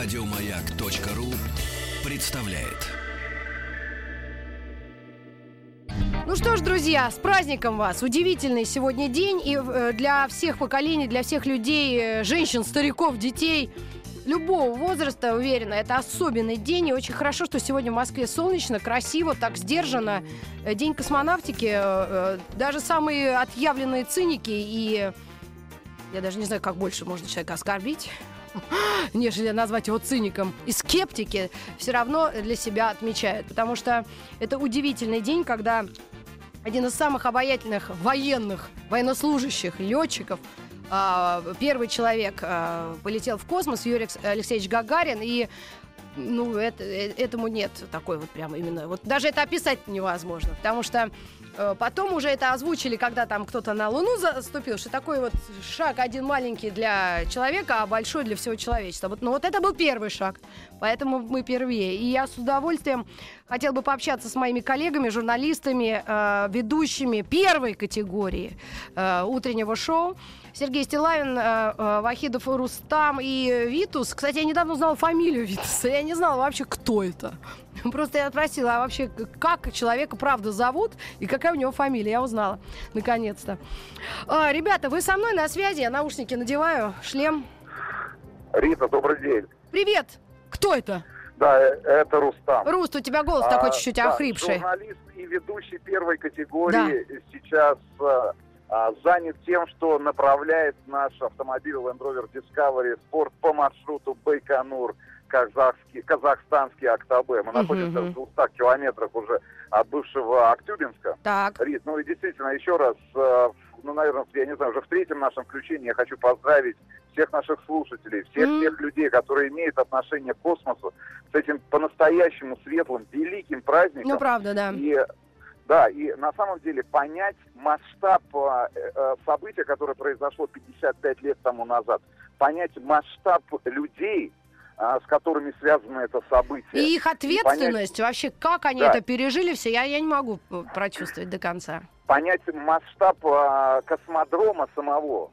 Радиомаяк.ру представляет. Ну что ж, друзья, с праздником вас! Удивительный сегодня день и э, для всех поколений, для всех людей, э, женщин, стариков, детей любого возраста, уверена, это особенный день. И очень хорошо, что сегодня в Москве солнечно, красиво, так сдержанно. Э, день космонавтики. Даже самые отъявленные циники и... Я даже не знаю, как больше можно человека оскорбить нежели назвать его циником. И скептики все равно для себя отмечают, потому что это удивительный день, когда один из самых обаятельных военных, военнослужащих, летчиков, а, первый человек а, полетел в космос, Юрий Алексеевич Гагарин, и ну, это, э, этому нет такой вот прям именно. Вот даже это описать невозможно, потому что потом уже это озвучили, когда там кто-то на Луну заступил, что такой вот шаг один маленький для человека, а большой для всего человечества. Вот, ну вот это был первый шаг, поэтому мы первее. И я с удовольствием хотел бы пообщаться с моими коллегами, журналистами, э, ведущими первой категории э, утреннего шоу. Сергей Стилавин, э, э, Вахидов Рустам и Витус. Кстати, я недавно узнала фамилию Витуса. Я не знала вообще, кто это. Просто я спросила, а вообще как человека правда зовут и какая у него фамилия? Я узнала, наконец-то. А, ребята, вы со мной на связи, я наушники надеваю, шлем. Рита, добрый день. Привет. Кто это? Да, э, это Рустам. Руст, у тебя голос а, такой чуть-чуть да, охрипший. Журналист и ведущий первой категории да. сейчас а, занят тем, что направляет наш автомобиль Land Rover Discovery Sport по маршруту Байконур, казахский, казахстанский Актабе. Мы uh-huh, находимся в 200 километрах уже от бывшего Актюбинска. Так. Рит, ну и действительно, еще раз, э, ну, наверное, я не знаю, уже в третьем нашем включении я хочу поздравить всех наших слушателей, всех mm. тех людей, которые имеют отношение к космосу, с этим по-настоящему светлым, великим праздником. Ну, правда, да. И да, и на самом деле понять масштаб э, э, события, которое произошло 55 лет тому назад, понять масштаб людей, с которыми связано это событие. И их ответственность, понять... вообще, как они да. это пережили все, я, я не могу прочувствовать до конца. Понять масштаб э, космодрома самого.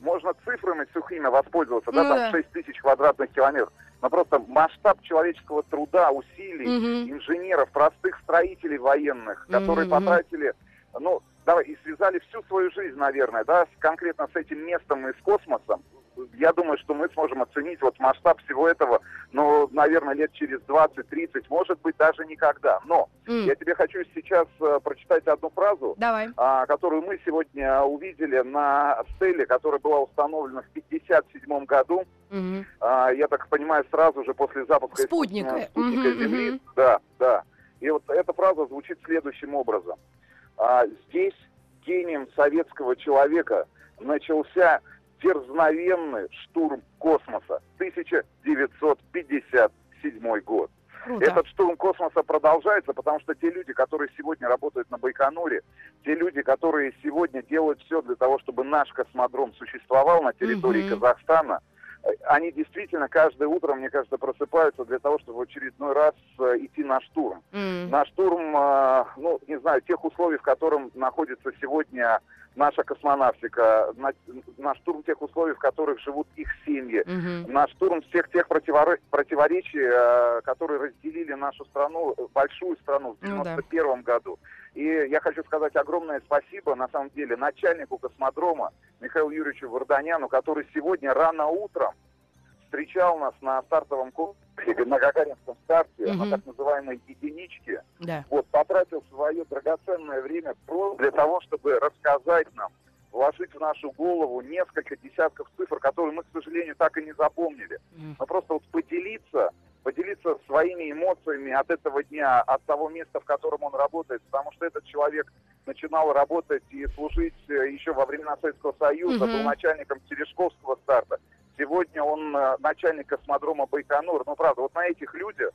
Можно цифрами сухими воспользоваться, ну, да, там 6 тысяч квадратных километров но просто масштаб человеческого труда, усилий, угу. инженеров, простых строителей военных, которые угу. потратили, ну, давай, и связали всю свою жизнь, наверное, да, с, конкретно с этим местом и с космосом, я думаю, что мы сможем оценить вот масштаб всего этого, ну, наверное, лет через 20-30, может быть, даже никогда. Но mm. я тебе хочу сейчас э, прочитать одну фразу, Давай. А, которую мы сегодня увидели на стеле, которая была установлена в 1957 году. Mm-hmm. А, я так понимаю, сразу же после запуска спутника, спутника mm-hmm, Земли. Mm-hmm. Да, да. И вот эта фраза звучит следующим образом. А, здесь гением советского человека начался дерзновенный штурм космоса 1957 год. Круто. Этот штурм космоса продолжается, потому что те люди, которые сегодня работают на Байконуре, те люди, которые сегодня делают все для того, чтобы наш космодром существовал на территории угу. Казахстана, э, они действительно каждое утро, мне кажется, просыпаются для того, чтобы в очередной раз э, идти на штурм. Mm. На штурм, э, ну, не знаю, тех условий, в котором находится сегодня наша космонавтика, на, на штурм тех условий, в которых живут их семьи, угу. на штурм всех тех противоречий, э, которые разделили нашу страну, большую страну в 91 ну, да. году. И я хочу сказать огромное спасибо, на самом деле, начальнику космодрома Михаилу Юрьевичу Варданяну, который сегодня рано утром встречал нас на стартовом комплексе, на Гагаринском старте, угу. на так называемой единичке. Да. Вот, потратил свое драгоценное время просто для того, чтобы рассказать нам, вложить в нашу голову несколько десятков цифр, которые мы, к сожалению, так и не запомнили. Mm. Но просто вот поделиться, поделиться своими эмоциями от этого дня, от того места, в котором он работает, потому что этот человек начинал работать и служить э, еще во времена Советского Союза, mm-hmm. был начальником Терешковского старта. Э, начальник космодрома Байконур. Ну, правда, вот на этих людях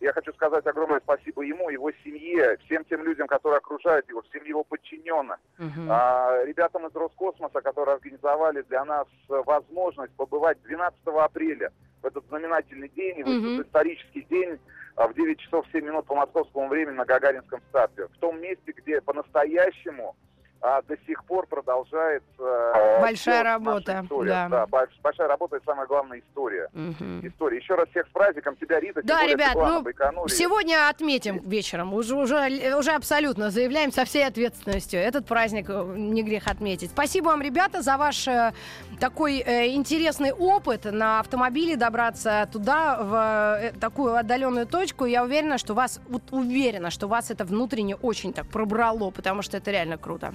я хочу сказать огромное спасибо ему, его семье, всем тем людям, которые окружают его, всем его подчиненным, uh-huh. а, ребятам из Роскосмоса, которые организовали для нас возможность побывать 12 апреля в этот знаменательный день, uh-huh. в этот исторический день а, в 9 часов 7 минут по московскому времени на Гагаринском старте. В том месте, где по-настоящему а до сих пор продолжает э, большая работа. Да. да, большая работа и самое главное история. Угу. История. Еще раз всех с праздником тебя, Рита. Да, ребят, ну сегодня отметим вечером. Уже, уже, уже абсолютно заявляем со всей ответственностью. Этот праздник э, не грех отметить. Спасибо вам, ребята, за ваш э, такой э, интересный опыт на автомобиле добраться туда, в э, такую отдаленную точку. Я уверена, что вас, вот, уверена, что вас это внутренне очень так пробрало, потому что это реально круто.